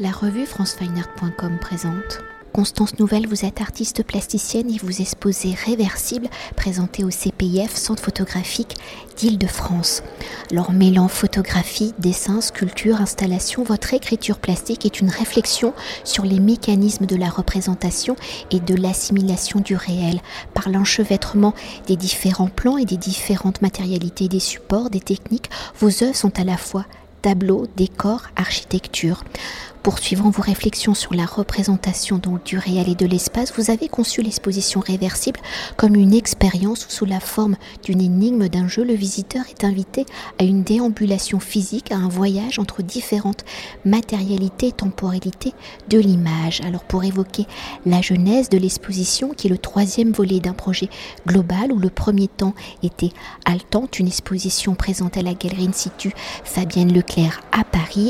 La revue francefineart.com présente. Constance Nouvelle, vous êtes artiste plasticienne et vous exposez Réversible, présenté au CPIF, Centre photographique d'Île-de-France. Alors mêlant photographie, dessin, sculpture, installation, votre écriture plastique est une réflexion sur les mécanismes de la représentation et de l'assimilation du réel, par l'enchevêtrement des différents plans et des différentes matérialités des supports, des techniques. Vos œuvres sont à la fois tableaux, décors, architecture. Poursuivant vos réflexions sur la représentation donc du réel et de l'espace, vous avez conçu l'exposition réversible comme une expérience où sous la forme d'une énigme d'un jeu, le visiteur est invité à une déambulation physique, à un voyage entre différentes matérialités et temporalités de l'image. Alors pour évoquer la genèse de l'exposition, qui est le troisième volet d'un projet global où le premier temps était Haletante, une exposition présente à la galerie in situ Fabienne Leclerc à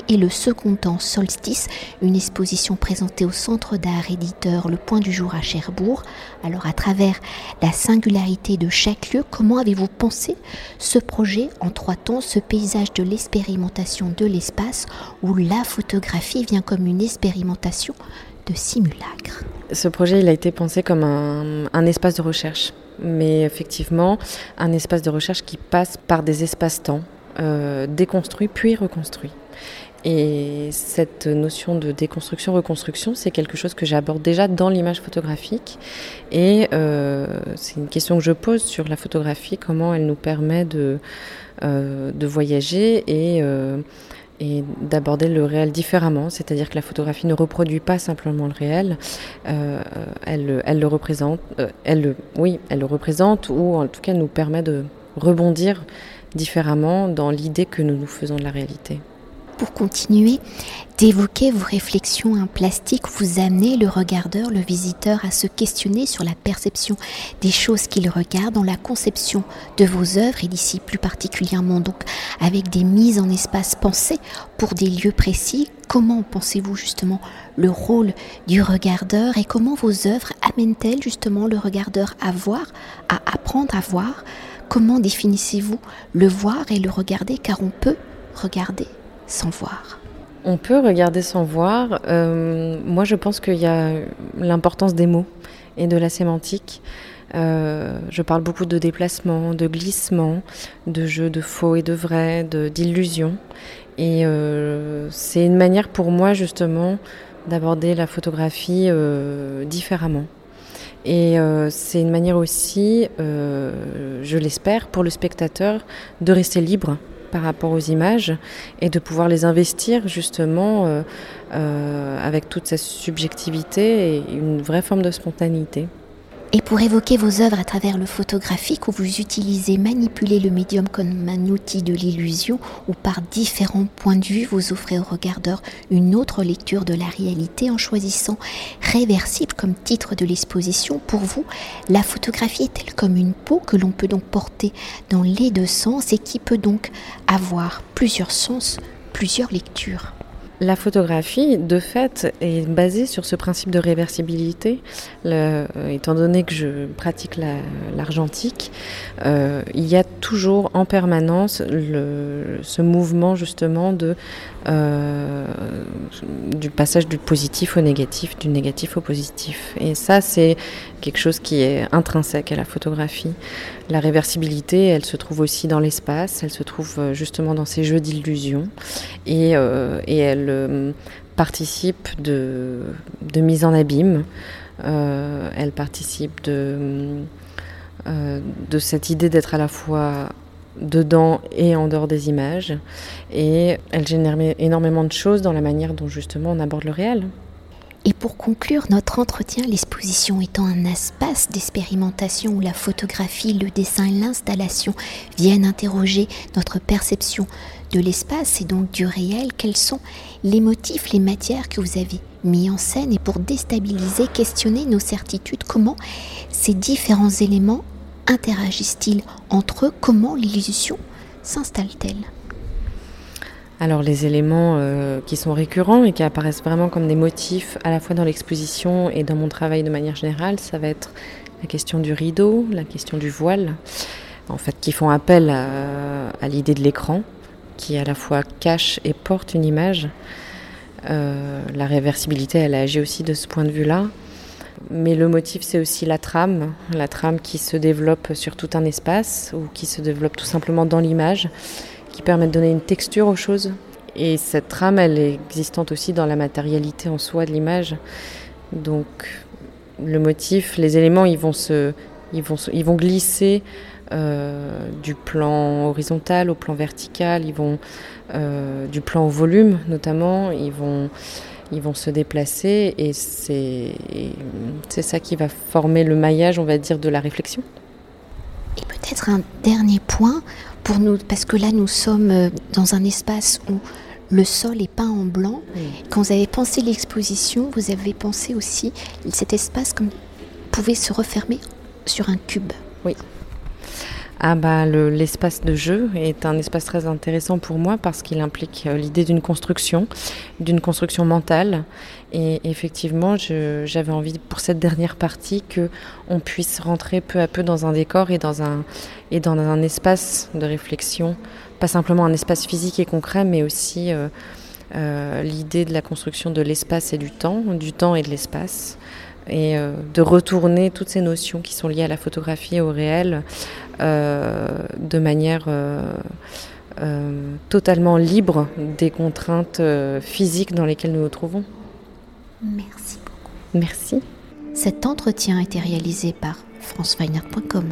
Et le second temps Solstice une exposition présentée au Centre d'art éditeur Le Point du Jour à Cherbourg. Alors à travers la singularité de chaque lieu, comment avez-vous pensé ce projet en trois temps, ce paysage de l'expérimentation de l'espace où la photographie vient comme une expérimentation de simulacre? Ce projet il a été pensé comme un, espace de recherche, mais effectivement un espace de recherche qui passe par des espaces-temps euh, déconstruits puis reconstruits. Et cette notion de déconstruction-reconstruction, c'est quelque chose que j'aborde déjà dans l'image photographique. Et euh, c'est une question que je pose sur la photographie, comment elle nous permet de, euh, de voyager et, et d'aborder le réel différemment. C'est-à-dire que la photographie ne reproduit pas simplement le réel, elle, elle, le représente, elle, oui, elle le représente ou en tout cas nous permet de rebondir différemment dans l'idée que nous nous faisons de la réalité pour continuer d'évoquer vos réflexions en plastique, vous amenez le regardeur, le visiteur à se questionner sur la perception des choses qu'il regarde dans la conception de vos œuvres et d'ici plus particulièrement donc avec des mises en espace pensées pour des lieux précis. Comment pensez-vous justement le rôle du regardeur et comment vos œuvres amènent-elles justement le regardeur à voir, à apprendre à voir Comment définissez-vous le voir et le regarder car on peut regarder sans voir? On peut regarder sans voir. Euh, moi, je pense qu'il y a l'importance des mots et de la sémantique. Euh, je parle beaucoup de déplacement, de glissement, de jeu de faux et de vrai, d'illusion. Et euh, c'est une manière pour moi justement d'aborder la photographie différemment. Et c'est une manière aussi, je l'espère, pour le spectateur de rester libre par rapport aux images et de pouvoir les investir justement euh, euh, avec toute sa subjectivité et une vraie forme de spontanéité. Et pour évoquer vos œuvres à travers le photographique, où vous utilisez, manipuler le médium comme un outil de l'illusion, ou par différents points de vue, vous offrez au regardeur une autre lecture de la réalité en choisissant réversible comme titre de l'exposition. Pour vous, la photographie est-elle comme une peau que l'on peut donc porter dans les deux sens et qui peut donc avoir plusieurs sens, plusieurs lectures? La photographie, de fait, est basée sur ce principe de réversibilité. Euh, étant donné que je pratique l'argentique, euh, il y a toujours en permanence ce mouvement justement de, euh, du passage du positif au négatif, du négatif au positif. Et ça, c'est quelque chose qui est intrinsèque à la photographie. La réversibilité, elle se trouve aussi dans l'espace, elle se trouve justement dans ces jeux d'illusion et, et elle euh, participe de, mise en abîme. Euh, elle participe euh, de cette idée d'être à la fois dedans et en dehors des images. Et elle génère énormément de choses dans la manière dont justement on aborde le réel. Et pour conclure notre entretien, l'exposition étant un espace d'expérimentation où la photographie, le dessin l'installation viennent interroger notre perception de l'espace et donc du réel, quels sont les motifs, les matières que vous avez mis en scène et pour déstabiliser, questionner nos certitudes, comment ces différents éléments interagissent-ils entre eux, comment l'illusion s'installe-t-elle? Alors les éléments euh, qui sont récurrents et qui apparaissent vraiment comme des motifs à la fois dans l'exposition et dans mon travail de manière générale, ça va être la question du rideau, la question du voile, en fait qui font appel à, l'idée de l'écran, qui à la fois cache et porte une image. la réversibilité, elle agit aussi de ce point de vue-là. Mais le motif, c'est aussi la trame, la trame qui se développe sur tout un espace ou qui se développe tout simplement dans l'image, qui permet de donner une texture aux choses. Et cette trame, elle est existante aussi dans la matérialité en soi de l'image. Donc, le motif, les éléments, ils vont, se, ils vont, ils vont glisser euh, du plan horizontal au plan vertical, ils vont euh, du plan au volume notamment, ils vont ils vont se déplacer et c'est ça qui va former le maillage, on va dire, de la réflexion. Et peut-être un dernier point pour nous, parce que là nous sommes euh, dans un espace où le sol est peint en blanc. Quand vous avez pensé l'exposition, vous avez pensé aussi cet espace comme pouvait se refermer sur un cube. Oui. Ah bah, l'espace de jeu est un espace très intéressant pour moi parce qu'il implique euh, l'idée d'une construction, d'une construction mentale. Et effectivement, j'avais envie pour cette dernière partie que on puisse rentrer peu à peu dans un décor et dans un, et dans un espace de réflexion, pas simplement un espace physique et concret, mais aussi euh, euh, l'idée de la construction de l'espace et du temps, du temps et de l'espace et de retourner toutes ces notions qui sont liées à la photographie et au réel de manière euh, totalement libre des contraintes physiques dans lesquelles nous nous trouvons. Merci beaucoup. Merci. Cet entretien a été réalisé par franceweiner.com.